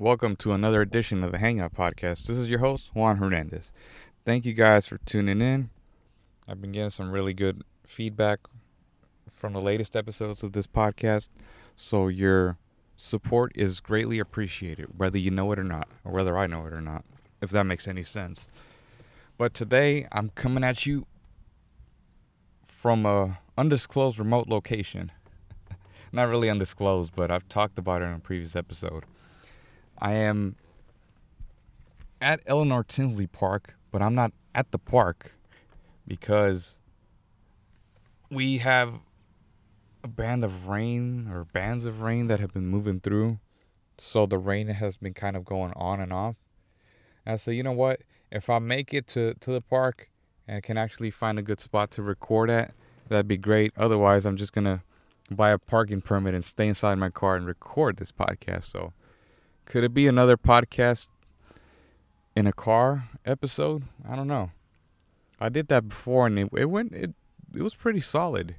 Welcome to another edition of the Hangout Podcast. This is your host, Juan Hernandez. Thank you guys for tuning in. I've been getting some really good feedback from the latest episodes of this podcast, so your support is greatly appreciated, whether you know it or not, or whether I know it or not, if that makes any sense. But today, I'm coming at you from a undisclosed remote location. not really undisclosed, but I've talked about it in a previous episode. I am at Eleanor Tinsley Park, but I'm not at the park because we have a band of rain or bands of rain that have been moving through. So the rain has been kind of going on and off. And I said, you know what? If I make it to, to the park and can actually find a good spot to record at, that'd be great. Otherwise, I'm just going to buy a parking permit and stay inside my car and record this podcast. So could it be another podcast in a car episode? I don't know. I did that before and it, it went it it was pretty solid.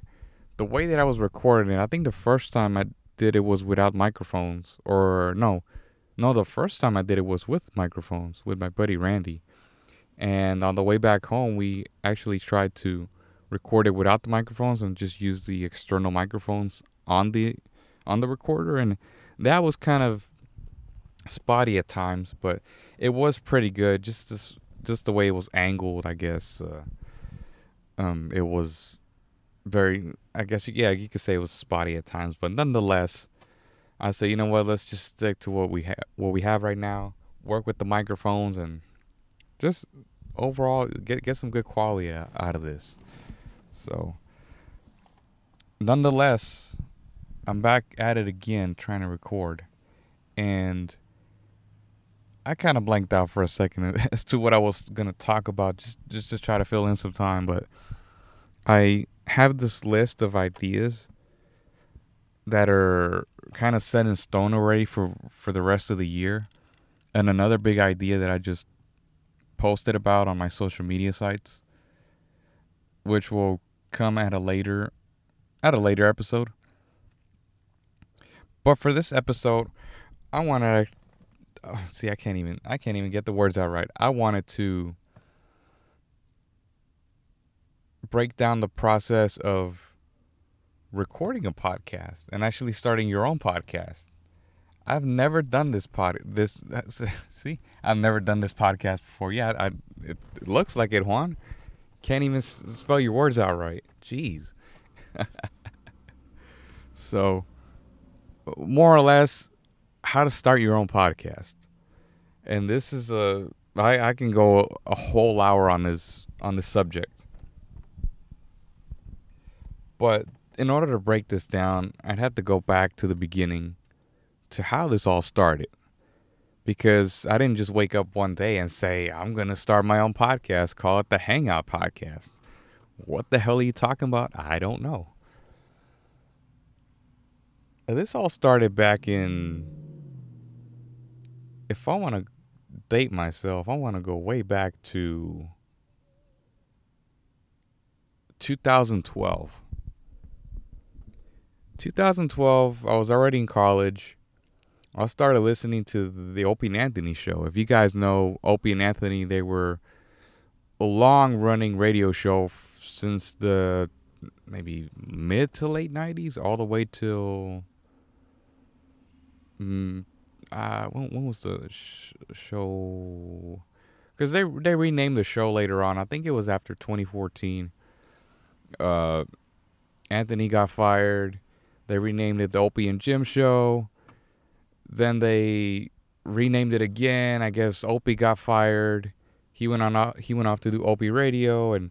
The way that I was recording it, I think the first time I did it was without microphones or no. No, the first time I did it was with microphones with my buddy Randy. And on the way back home, we actually tried to record it without the microphones and just use the external microphones on the on the recorder and that was kind of spotty at times, but it was pretty good. Just just just the way it was angled, I guess. Uh, um, it was very. I guess yeah, you could say it was spotty at times, but nonetheless, I say you know what, let's just stick to what we have what we have right now. Work with the microphones and just overall get get some good quality out of this. So, nonetheless, I'm back at it again trying to record, and I kind of blanked out for a second as to what I was gonna talk about, just just to try to fill in some time. But I have this list of ideas that are kind of set in stone already for for the rest of the year, and another big idea that I just posted about on my social media sites, which will come at a later at a later episode. But for this episode, I want to oh, see, I can't even I can't even get the words out right. I wanted to break down the process of recording a podcast and actually starting your own podcast. I've never done this pod this see, I've never done this podcast before. Yeah, I it, looks like it, Juan. Can't even spell your words out right. Jeez. so uh, more or less how to start your own podcast. And this is a I, I can go a whole hour on this on this subject. But in order to break this down, I'd have to go back to the beginning to how this all started. Because I didn't just wake up one day and say, I'm going to start my own podcast, call it the Hangout Podcast. What the hell are you talking about? I don't know. This all started back in if I want to date myself, I want to go way back to 2012. 2012, I was already in college. I started listening to the Opie and Anthony show. If you guys know Opie and Anthony, they were a long running radio show since the maybe mid to late 90s all the way till mm, uh, when, when was the sh- show? Because they they renamed the show later on. I think it was after 2014. Uh, Anthony got fired. They renamed it the Opie and Jim Show. Then they renamed it again. I guess Opie got fired. He went on. He went off to do Opie Radio, and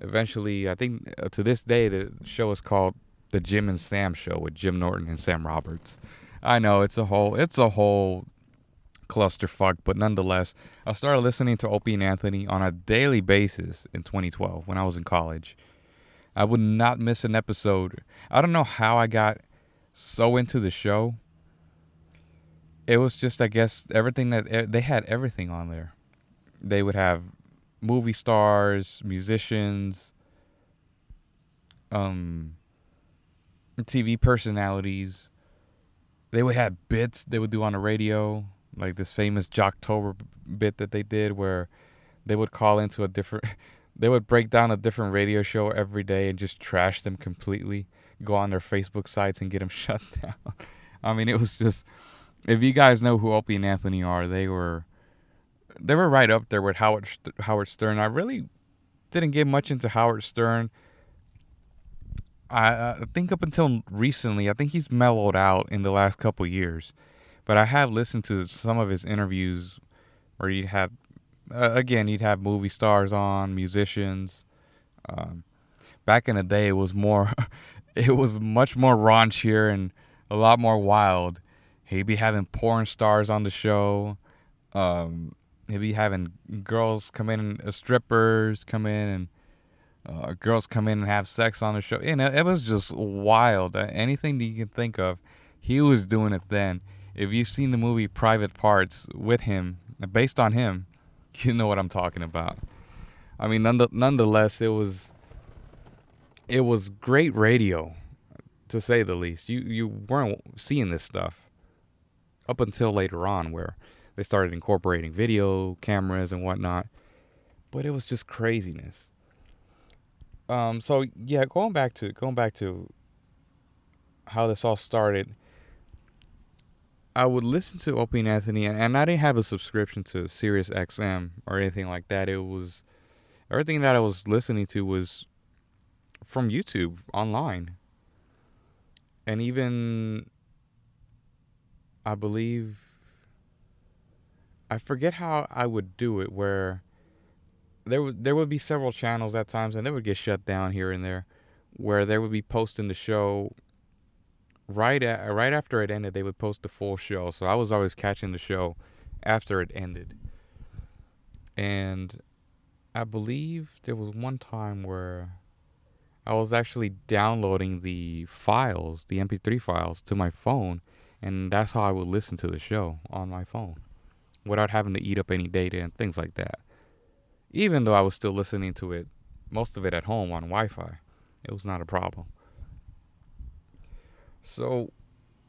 eventually, I think uh, to this day, the show is called the Jim and Sam Show with Jim Norton and Sam Roberts. I know it's a whole it's a whole clusterfuck, but nonetheless, I started listening to Opie and Anthony on a daily basis in 2012 when I was in college. I would not miss an episode. I don't know how I got so into the show. It was just, I guess, everything that they had everything on there. They would have movie stars, musicians, um, TV personalities, they would have bits they would do on the radio, like this famous Jocktober bit that they did where they would call into a different they would break down a different radio show every day and just trash them completely go on their facebook sites and get them shut down. I mean it was just if you guys know who opie and anthony are they were they were right up there with howard howard stern. I really didn't get much into howard stern I, I think up until recently i think he's mellowed out in the last couple years but i have listened to some of his interviews where he had uh, again, he'd have movie stars on, musicians. Um, back in the day, it was more, it was much more raunchier and a lot more wild. He'd be having porn stars on the show. Um, he'd be having girls come in, uh, strippers come in, and uh, girls come in and have sex on the show. Know, it was just wild. Uh, anything that you can think of, he was doing it then. If you've seen the movie Private Parts with him, based on him, you know what I'm talking about. I mean, nonetheless, it was it was great radio, to say the least. You you weren't seeing this stuff up until later on, where they started incorporating video cameras and whatnot. But it was just craziness. Um. So yeah, going back to going back to how this all started. I would listen to Opie and Anthony, and I didn't have a subscription to Sirius XM or anything like that. It was everything that I was listening to was from YouTube online, and even I believe I forget how I would do it. Where there would there would be several channels at times, and they would get shut down here and there, where they would be posting the show right at right after it ended, they would post the full show. So I was always catching the show after it ended. And I believe there was one time where I was actually downloading the files, the MP3 files, to my phone, and that's how I would listen to the show on my phone without having to eat up any data and things like that. Even though I was still listening to it, most of it at home on Wi Fi, it was not a problem. So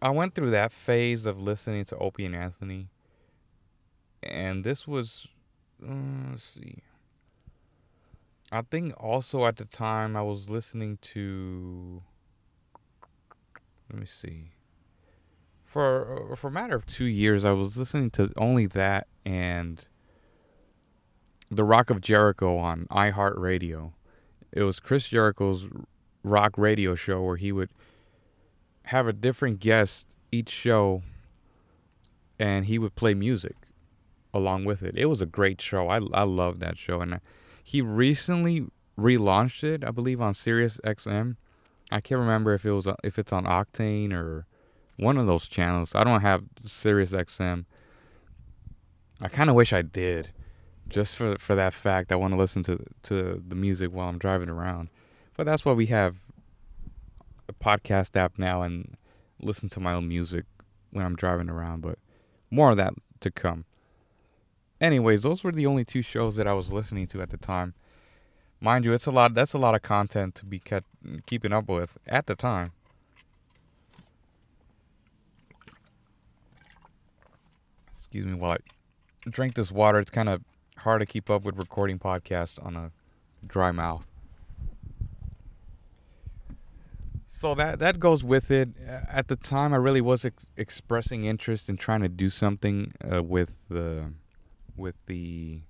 I went through that phase of listening to Opie and Anthony. And this was, uh, let's see. I think also at the time I was listening to, let me see. For for a matter of two years, I was listening to only that and the Rock of Jericho on iHeartRadio. It was Chris Jericho's rock radio show where he would have a different guest each show and he would play music along with it. It was a great show. I I love that show and uh, he recently relaunched it, I believe on Sirius XM. I can't remember if it was uh, if it's on Octane or one of those channels. I don't have Sirius XM. I kind of wish I did, just for for that fact. I want to listen to to the music while I'm driving around, but that's what we have a podcast app now and listen to my own music when I'm driving around, but more of that to come. Anyways, those were the only two shows that I was listening to at the time. Mind you, it's a lot that's a lot of content to be kept keeping up with at the time. Excuse me while I drink this water. It's kind of hard to keep up with recording podcasts on a dry mouth. So that that goes with it. At the time, I really was ex- expressing interest in trying to do something uh, with the with the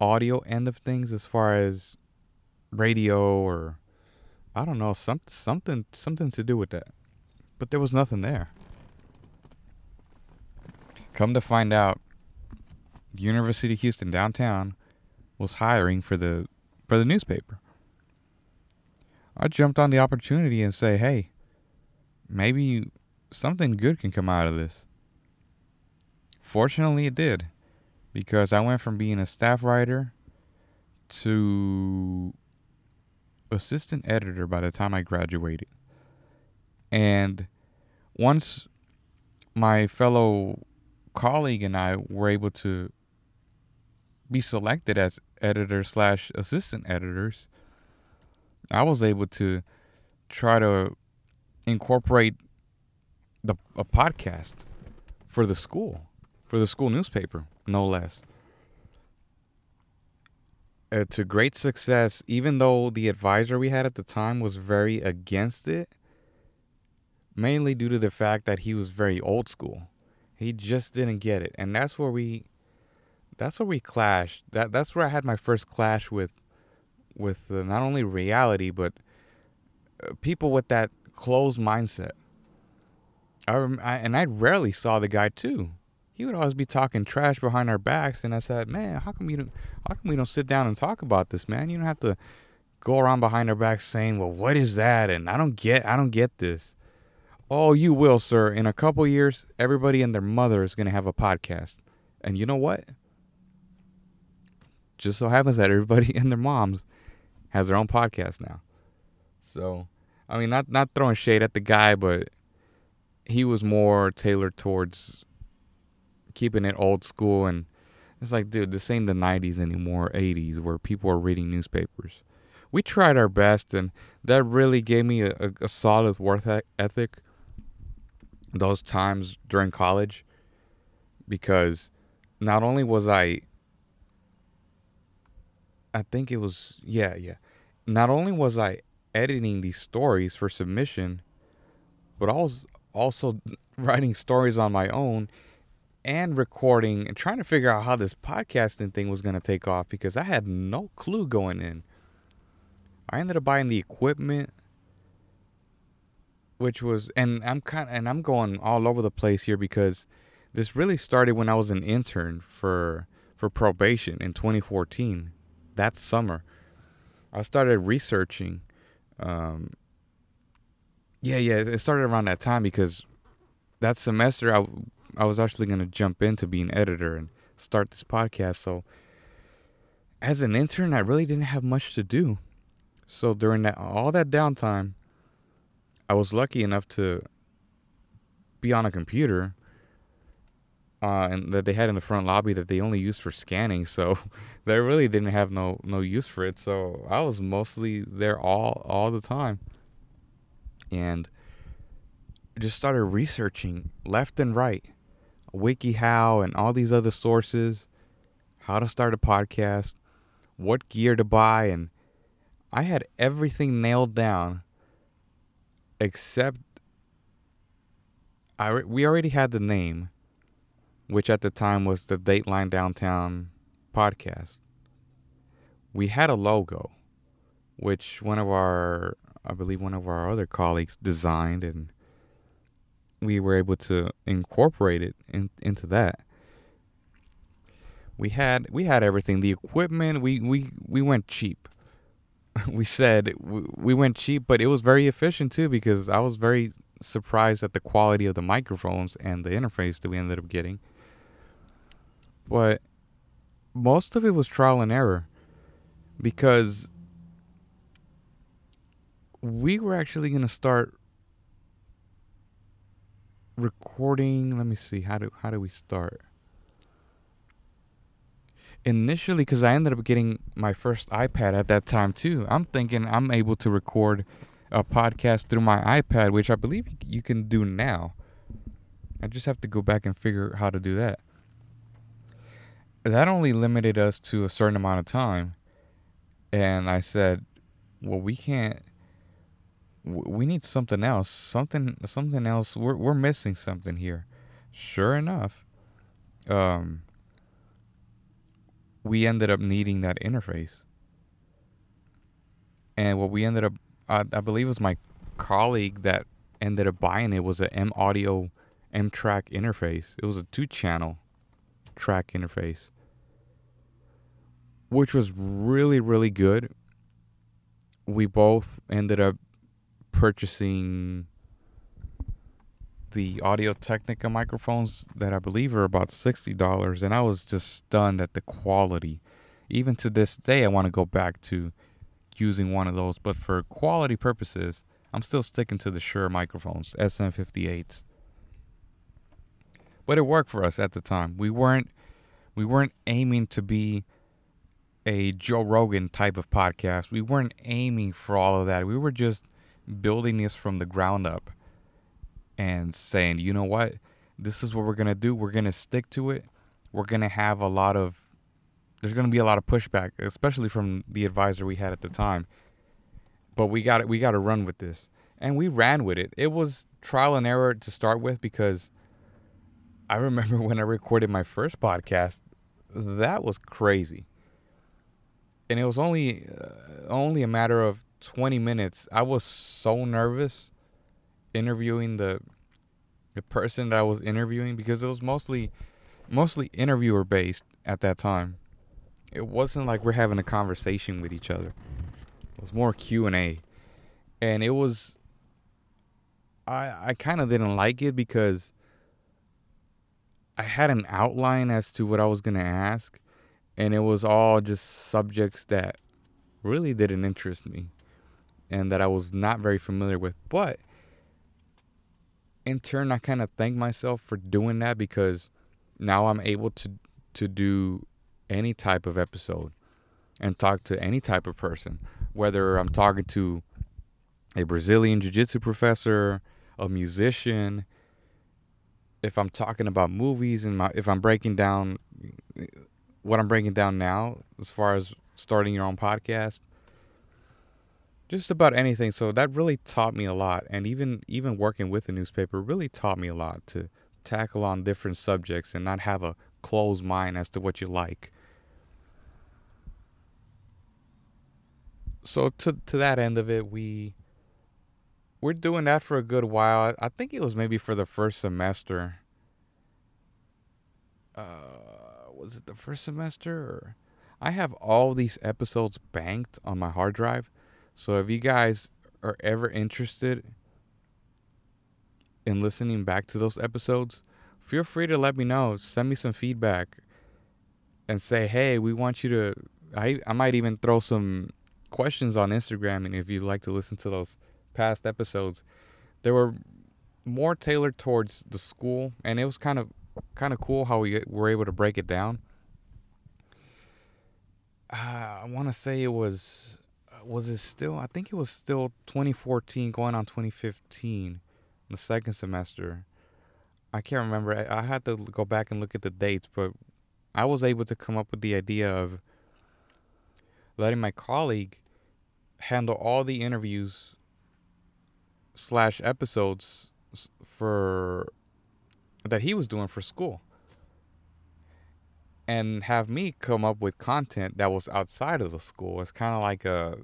audio end of things, as far as radio or I don't know, some something something to do with that. But there was nothing there. Come to find out, University of Houston downtown was hiring for the for the newspaper. I jumped on the opportunity and say, hey, maybe something good can come out of this. Fortunately, it did because I went from being a staff writer to assistant editor by the time I graduated. And once my fellow colleague and I were able to be selected as editor slash assistant editors, I was able to try to incorporate the a podcast for the school, for the school newspaper, no less. Uh, to great success, even though the advisor we had at the time was very against it, mainly due to the fact that he was very old school. He just didn't get it, and that's where we, that's where we clashed. That that's where I had my first clash with, with uh, not only reality but uh, people with that closed mindset. I, rem- I and I rarely saw the guy too. He would always be talking trash behind our backs, and I said, "Man, how come you don't? How come we don't sit down and talk about this, man? You don't have to go around behind our backs saying, "Well, what is that?" And I don't get, I don't get this. Oh, you will, sir. In a couple years, everybody and their mother is going to have a podcast. And you know what? Just so happens that everybody and their moms has their own podcast now. So, I mean, not not throwing shade at the guy, but he was more tailored towards keeping it old school and it's like, dude, this ain't the 90s anymore, 80s, where people are reading newspapers. We tried our best, and that really gave me a, a, a solid work ethic those times during college because not only was I I think it was yeah, yeah. Not only was I editing these stories for submission, but I was also writing stories on my own and recording and trying to figure out how this podcasting thing was going to take off because I had no clue going in. I ended up buying the equipment which was and I'm kind and I'm going all over the place here because this really started when I was an intern for for probation in 2014. That summer, I started researching. Um, yeah, yeah, it started around that time because that semester I I was actually gonna jump into being editor and start this podcast. So as an intern, I really didn't have much to do. So during that all that downtime, I was lucky enough to be on a computer uh, and that they had in the front lobby that they only used for scanning. So they really didn't have no no use for it. So I was mostly there all all the time, and just started researching left and right, WikiHow and all these other sources, how to start a podcast, what gear to buy, and I had everything nailed down except I we already had the name, which at the time was the Dateline Downtown podcast. We had a logo, which one of our I believe one of our other colleagues designed and we were able to incorporate it in, into that. We had we had everything. The equipment we we we went cheap. we said we went cheap, but it was very efficient too because I was very surprised at the quality of the microphones and the interface that we ended up getting. But most of it was trial and error because we were actually going to start recording let me see how do how do we start initially because I ended up getting my first iPad at that time too. I'm thinking I'm able to record a podcast through my iPad, which I believe you can do now. I just have to go back and figure out how to do that. That only limited us to a certain amount of time. And I said, well, we can't we need something else. Something something else. We're we're missing something here. Sure enough, um we ended up needing that interface. And what we ended up, I, I believe it was my colleague that ended up buying it was an M Audio M Track interface. It was a two channel track interface, which was really, really good. We both ended up purchasing the Audio Technica microphones that I believe are about $60 and I was just stunned at the quality. Even to this day I want to go back to using one of those, but for quality purposes, I'm still sticking to the Shure microphones, SM58s. But it worked for us at the time. We weren't we weren't aiming to be a Joe Rogan type of podcast. We weren't aiming for all of that. We were just building this from the ground up and saying, you know what, this is what we're gonna do. We're gonna stick to it. We're gonna have a lot of there's gonna be a lot of pushback, especially from the advisor we had at the time. But we got it. We got to run with this, and we ran with it. It was trial and error to start with because I remember when I recorded my first podcast, that was crazy, and it was only uh, only a matter of 20 minutes. I was so nervous interviewing the the person that I was interviewing because it was mostly mostly interviewer based at that time. It wasn't like we're having a conversation with each other. It was more Q and A, and it was. I I kind of didn't like it because I had an outline as to what I was gonna ask, and it was all just subjects that really didn't interest me, and that I was not very familiar with. But in turn, I kind of thank myself for doing that because now I'm able to to do any type of episode and talk to any type of person, whether I'm talking to a Brazilian jiu-jitsu professor, a musician, if I'm talking about movies and my, if I'm breaking down what I'm breaking down now as far as starting your own podcast, just about anything. So that really taught me a lot, and even even working with the newspaper really taught me a lot to tackle on different subjects and not have a closed mind as to what you like. So to to that end of it, we we're doing that for a good while. I think it was maybe for the first semester. Uh, was it the first semester? Or I have all these episodes banked on my hard drive so if you guys are ever interested in listening back to those episodes, feel free to let me know. Send me some feedback and say, hey, we want you to. I, I might even throw some questions on Instagram. And if you'd like to listen to those past episodes, they were more tailored towards the school. And it was kind of kind of cool how we were able to break it down. Uh, I want to say it was was it still? I think it was still 2014 going on 2015, the second semester. I can't remember. I, I had to go back and look at the dates, but I was able to come up with the idea of letting my colleague handle all the interviews slash episodes for that he was doing for school and have me come up with content that was outside of the school. It's kind of like a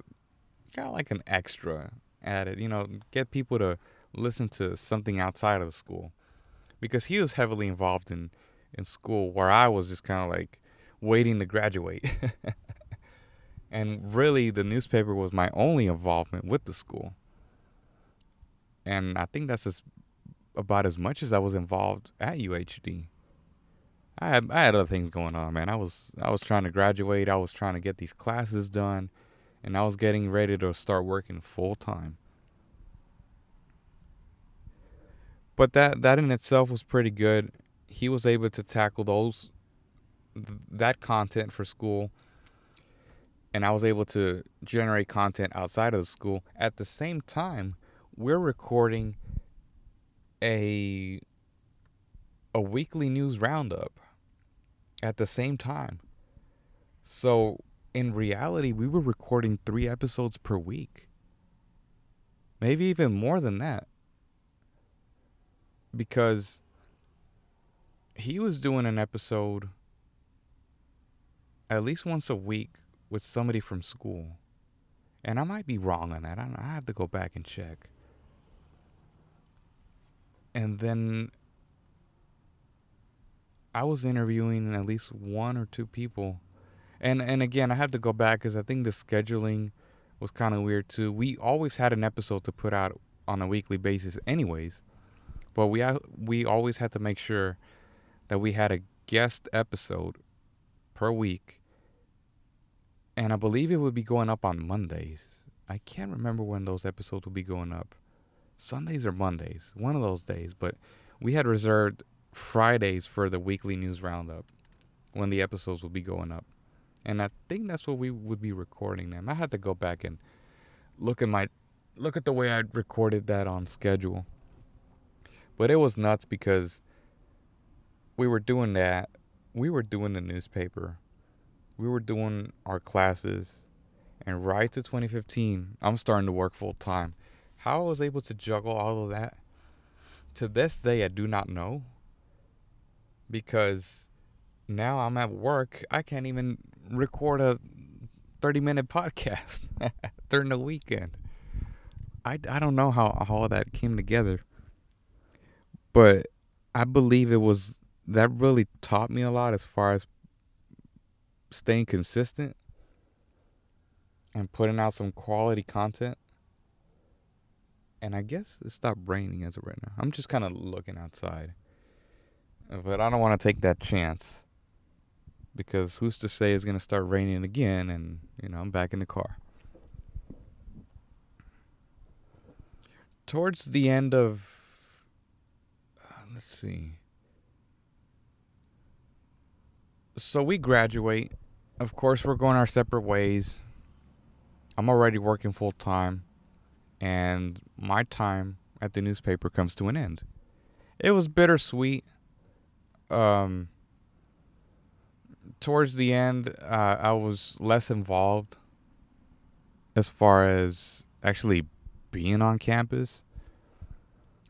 kind of like an extra added, you know, get people to listen to something outside of the school. Because he was heavily involved in in school where I was just kind of like waiting to graduate. and really the newspaper was my only involvement with the school. And I think that's just about as much as I was involved at UHD. I had I had other things going on, man. I was I was trying to graduate. I was trying to get these classes done, and I was getting ready to start working full time. But that that in itself was pretty good. He was able to tackle those that content for school and I was able to generate content outside of the school. At the same time, we're recording a a weekly news roundup at the same time. So, in reality, we were recording three episodes per week. Maybe even more than that. Because he was doing an episode at least once a week with somebody from school. And I might be wrong on that. I, I have to go back and check. And then I was interviewing at least one or two people, and and again I had to go back because I think the scheduling was kind of weird too. We always had an episode to put out on a weekly basis, anyways, but we we always had to make sure that we had a guest episode per week, and I believe it would be going up on Mondays. I can't remember when those episodes would be going up. Sundays or Mondays, one of those days, but we had reserved Fridays for the weekly news roundup when the episodes will be going up. And I think that's what we would be recording them. I had to go back and look at my look at the way I recorded that on schedule. But it was nuts because we were doing that. We were doing the newspaper. We were doing our classes. And right to 2015, I'm starting to work full time. How I was able to juggle all of that, to this day, I do not know. Because now I'm at work, I can't even record a 30 minute podcast during the weekend. I, I don't know how, how all that came together. But I believe it was that really taught me a lot as far as staying consistent and putting out some quality content. And I guess it stopped raining as of right now. I'm just kind of looking outside. But I don't want to take that chance. Because who's to say it's going to start raining again and, you know, I'm back in the car. Towards the end of. Uh, let's see. So we graduate. Of course, we're going our separate ways. I'm already working full time, and my time at the newspaper comes to an end. It was bittersweet. Um, towards the end, uh, I was less involved as far as actually being on campus.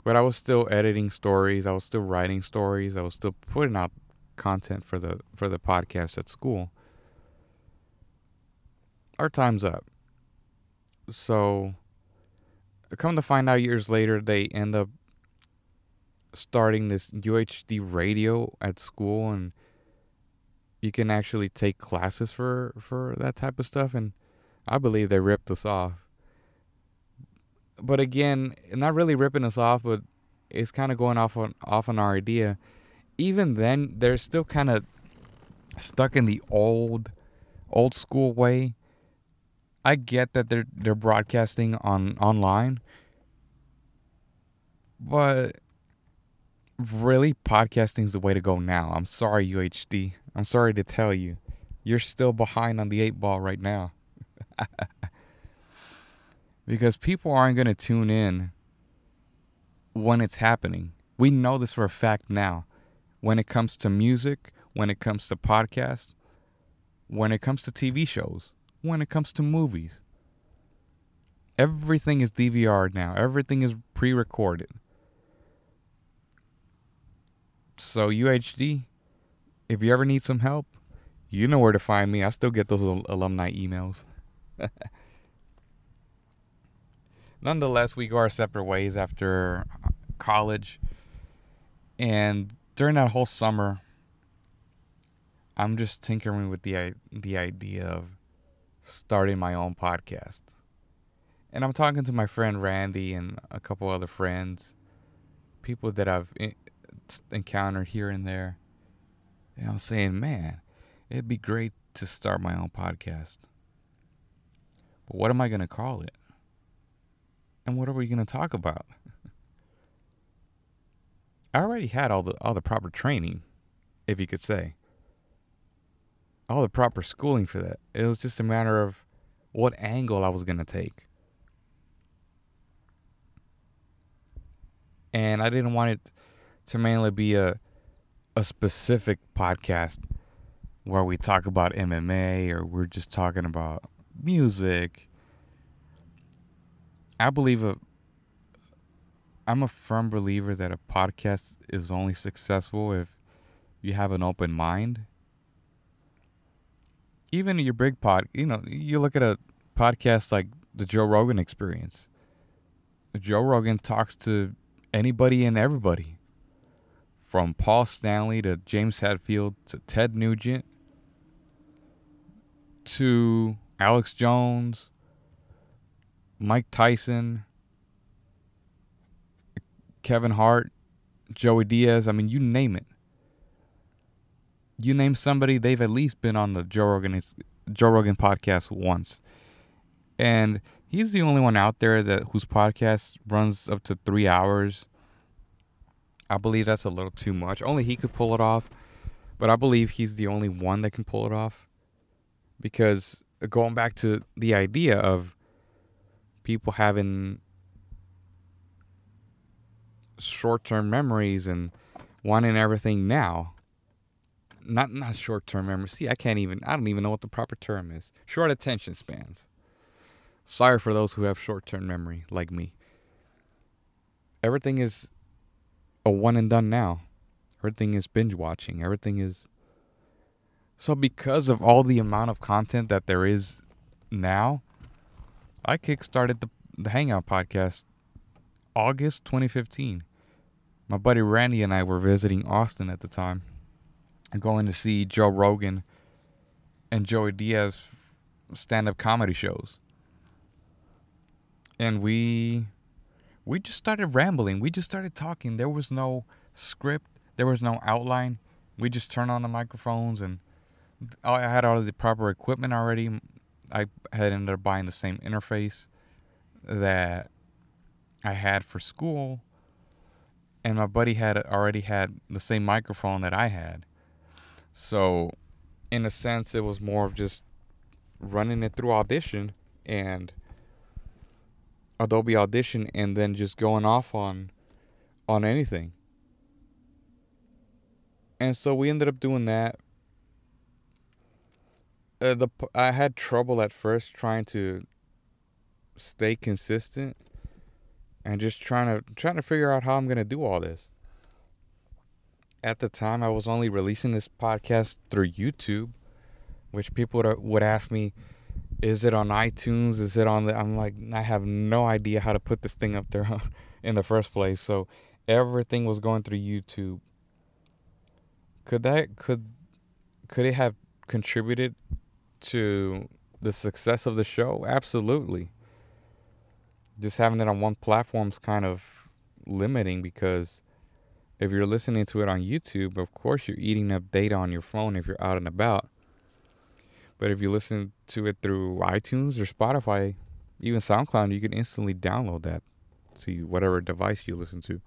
But I was still editing stories. I was still writing stories. I was still putting out content for the for the podcast at school. Our time's up so come to find out years later they end up starting this UHD radio at school and you can actually take classes for for that type of stuff and I believe they ripped us off. But again, not really ripping us off, but it's kind of going off on off on our idea. Even then, they're still kind of stuck in the old old school way I get that they're they're broadcasting on online, but really podcasting is the way to go now. I'm sorry, UHD. I'm sorry to tell you, you're still behind on the eight ball right now. because people aren't going to tune in when it's happening. We know this for a fact now. When it comes to music, when it comes to podcasts, when it comes to TV shows when it comes to movies. Everything is DVR now. Everything is pre-recorded. So UHD, if you ever need some help, you know where to find me. I still get those alumni emails. Nonetheless, we go our separate ways after uh, college. And during that whole summer, I'm just tinkering with the the idea of starting my own podcast. And I'm talking to my friend Randy and a couple other friends, people that I've encountered here and there. And I'm saying, man, it'd be great to start my own podcast. But what am I going to call it? And what are we going to talk about? I already had all the all the proper training, if you could say all the proper schooling for that. It was just a matter of what angle I was going to take. And I didn't want it to mainly be a a specific podcast where we talk about MMA or we're just talking about music. I believe a I'm a firm believer that a podcast is only successful if you have an open mind even in your big pod, you know, you look at a podcast like the Joe Rogan Experience. Joe Rogan talks to anybody and everybody, from Paul Stanley to James Hetfield to Ted Nugent to Alex Jones, Mike Tyson, Kevin Hart, Joey Diaz. I mean, you name it you name somebody, they've at least been on the Joe Rogan Joe Rogan podcast once, and he's the only one out there that whose podcast runs up to three hours. I believe that's a little too much. Only he could pull it off, but I believe he's the only one that can pull it off. Because uh, going back to the idea of people having short term memories and wanting everything now not not short term memory. See, I can't even I don't even know what the proper term is. Short attention spans. Sorry for those who have short term memory like me. Everything is a one and done now. Everything is binge watching. Everything is so because of all the amount of content that there is now, I kickstarted the the Hangout podcast August 2015. My buddy Randy and I were visiting Austin at the time going to see Joe Rogan and Joey Diaz stand up comedy shows. And we we just started rambling. We just started talking. There was no script, there was no outline. We just turned on the microphones and I had all of the proper equipment already. I had ended up buying the same interface that I had for school and my buddy had already had the same microphone that I had. So, in a sense, it was more of just running it through Audition and Adobe Audition, and then just going off on on anything. And so we ended up doing that. Uh, the I had trouble at first trying to stay consistent and just trying to trying to figure out how I'm gonna do all this at the time I was only releasing this podcast through YouTube, which people would, uh, would ask me, is it on iTunes? Is it on the I'm like I have no idea how to put this thing up there in the first place. So everything was going through YouTube. Could that could could it have contributed to the success of the show? Absolutely. Just having it on one platform is kind of limiting because if you're listening to it on YouTube, of course you're eating up data on your phone if you're out and about. But if you listen to it through iTunes or Spotify, even SoundCloud, you can instantly download that to whatever device you listen to.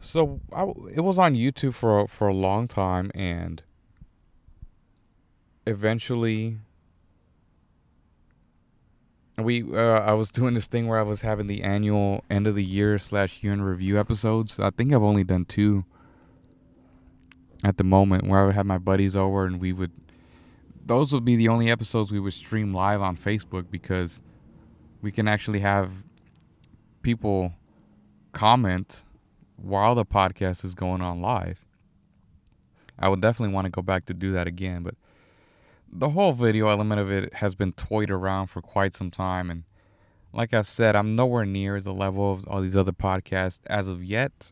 So I, it was on YouTube for for a long time, and eventually we uh, I was doing this thing where I was having the annual end of the year slash year in review episodes. I think I've only done two at the moment where I would have my buddies over and we would those would be the only episodes we would stream live on Facebook because we can actually have people comment while the podcast is going on live. I would definitely want to go back to do that again, but the whole video element of it has been toyed around for quite some time and like I've said, I'm nowhere near the level of all these other podcasts as of yet.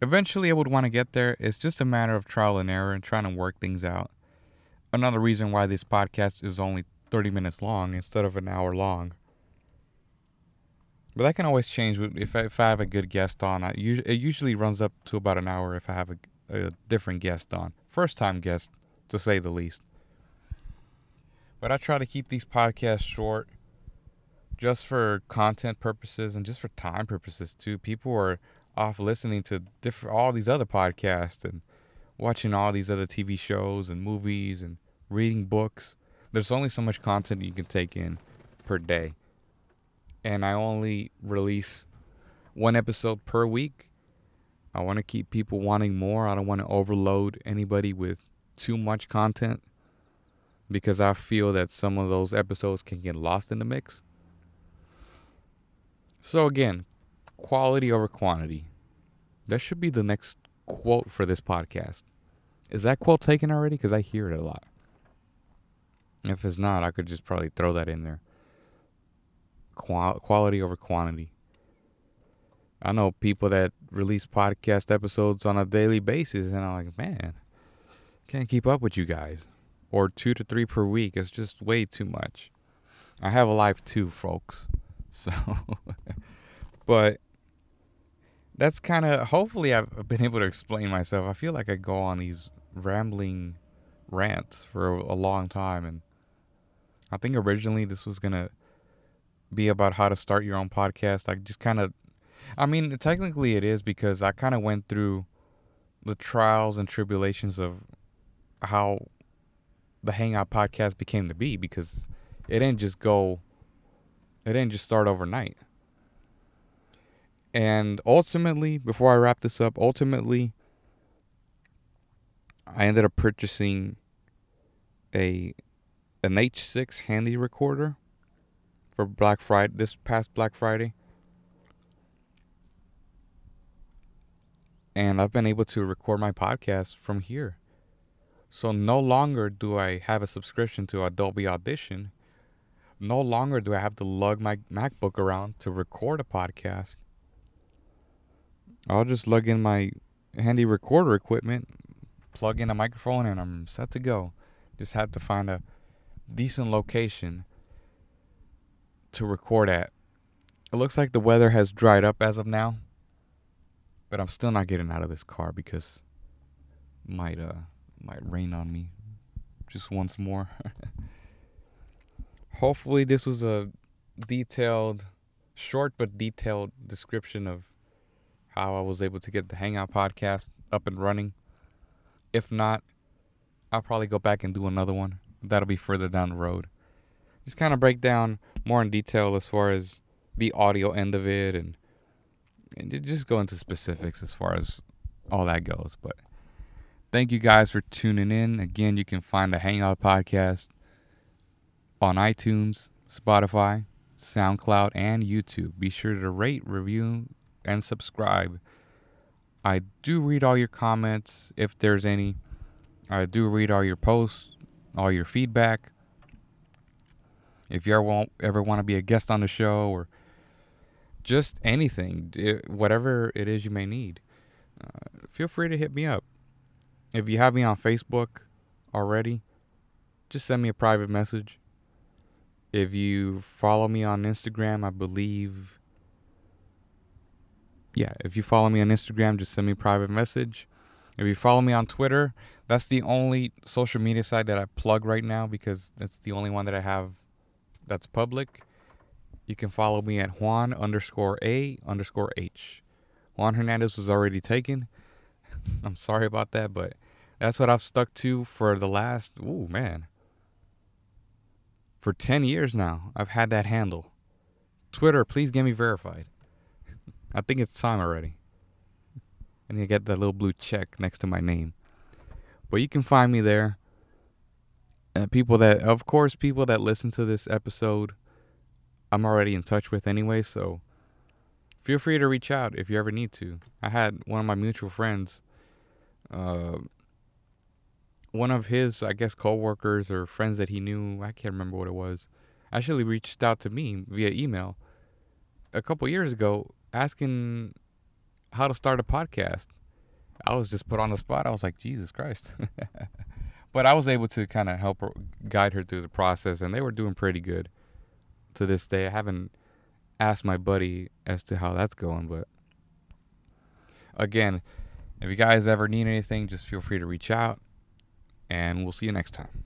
Eventually, I would want to get there. It's just a matter of trial and error and trying to work things out. Another reason why this podcast is only 30 minutes long instead of an hour long. But that can always change if I, if I have a good guest on. I, it usually runs up to about an hour if I have a, a different guest on. First time guest to say the least. But I try to keep these podcasts short just for content purposes and just for time purposes too. People are off listening to different all these other podcasts and watching all these other TV shows and movies and reading books. There's only so much content you can take in per day. And I only release one episode per week. I want to keep people wanting more. I don't want to overload anybody with too much content because I feel that some of those episodes can get lost in the mix. So, again, quality over quantity. That should be the next quote for this podcast. Is that quote taken already? Because I hear it a lot. If it's not, I could just probably throw that in there. Qual- quality over quantity. I know people that release podcast episodes on a daily basis, and I'm like, man, can't keep up with you guys. Or two to three per week is just way too much. I have a life too, folks. So, but that's kind of, hopefully, I've been able to explain myself. I feel like I go on these rambling rants for a long time. And I think originally this was going to be about how to start your own podcast. I just kind of, I mean, technically it is because I kind of went through the trials and tribulations of how the Hangout podcast became to be because it didn't just go, it didn't just start overnight. And ultimately, before I wrap this up, ultimately, I ended up purchasing a an H6 handy recorder for Black Friday this past Black Friday. And I've been able to record my podcast from here. So no longer do I have a subscription to Adobe Audition. No longer do I have to lug my MacBook around to record a podcast. I'll just lug in my handy recorder equipment, plug in a microphone, and I'm set to go. Just have to find a decent location to record at. It looks like the weather has dried up as of now, but I'm still not getting out of this car because might uh might rain on me just once more. Hopefully this was a detailed short but detailed description of how I was able to get the Hangout podcast up and running. If not, I'll probably go back and do another one. That'll be further down the road. Just kind of break down more in detail as far as the audio end of it and and just go into specifics as far as all that goes. But thank you guys for tuning in. Again, you can find the Hangout podcast on iTunes, Spotify, SoundCloud, and YouTube. Be sure to rate, review, and subscribe. I do read all your comments if there's any. I do read all your posts, all your feedback. If you ever want, ever want to be a guest on the show or just anything, whatever it is you may need, uh, feel free to hit me up. If you have me on Facebook already, just send me a private message. If you follow me on Instagram, I believe yeah, if you follow me on Instagram, just send me a private message. If you follow me on Twitter, that's the only social media site that I plug right now because that's the only one that I have that's public. You can follow me at Juan underscore A underscore H. Juan Hernandez was already taken. I'm sorry about that, but that's what I've stuck to for the last, oh man, for 10 years now. I've had that handle. Twitter, please get me verified. I think it's time already. And you get that little blue check next to my name. But you can find me there. And people that, of course, people that listen to this episode, I'm already in touch with anyway. So feel free to reach out if you ever need to. I had one of my mutual friends, uh, one of his, I guess, coworkers or friends that he knew. I can't remember what it was. Actually, reached out to me via email a couple years ago asking how to start a podcast. I was just put on the spot. I was like, Jesus Christ. but I was able to kind of help her, guide her through the process, and they were doing pretty good to this day. I haven't asked my buddy as to how that's going, but again, if you guys ever need anything, just feel free to reach out, and we'll see you next time.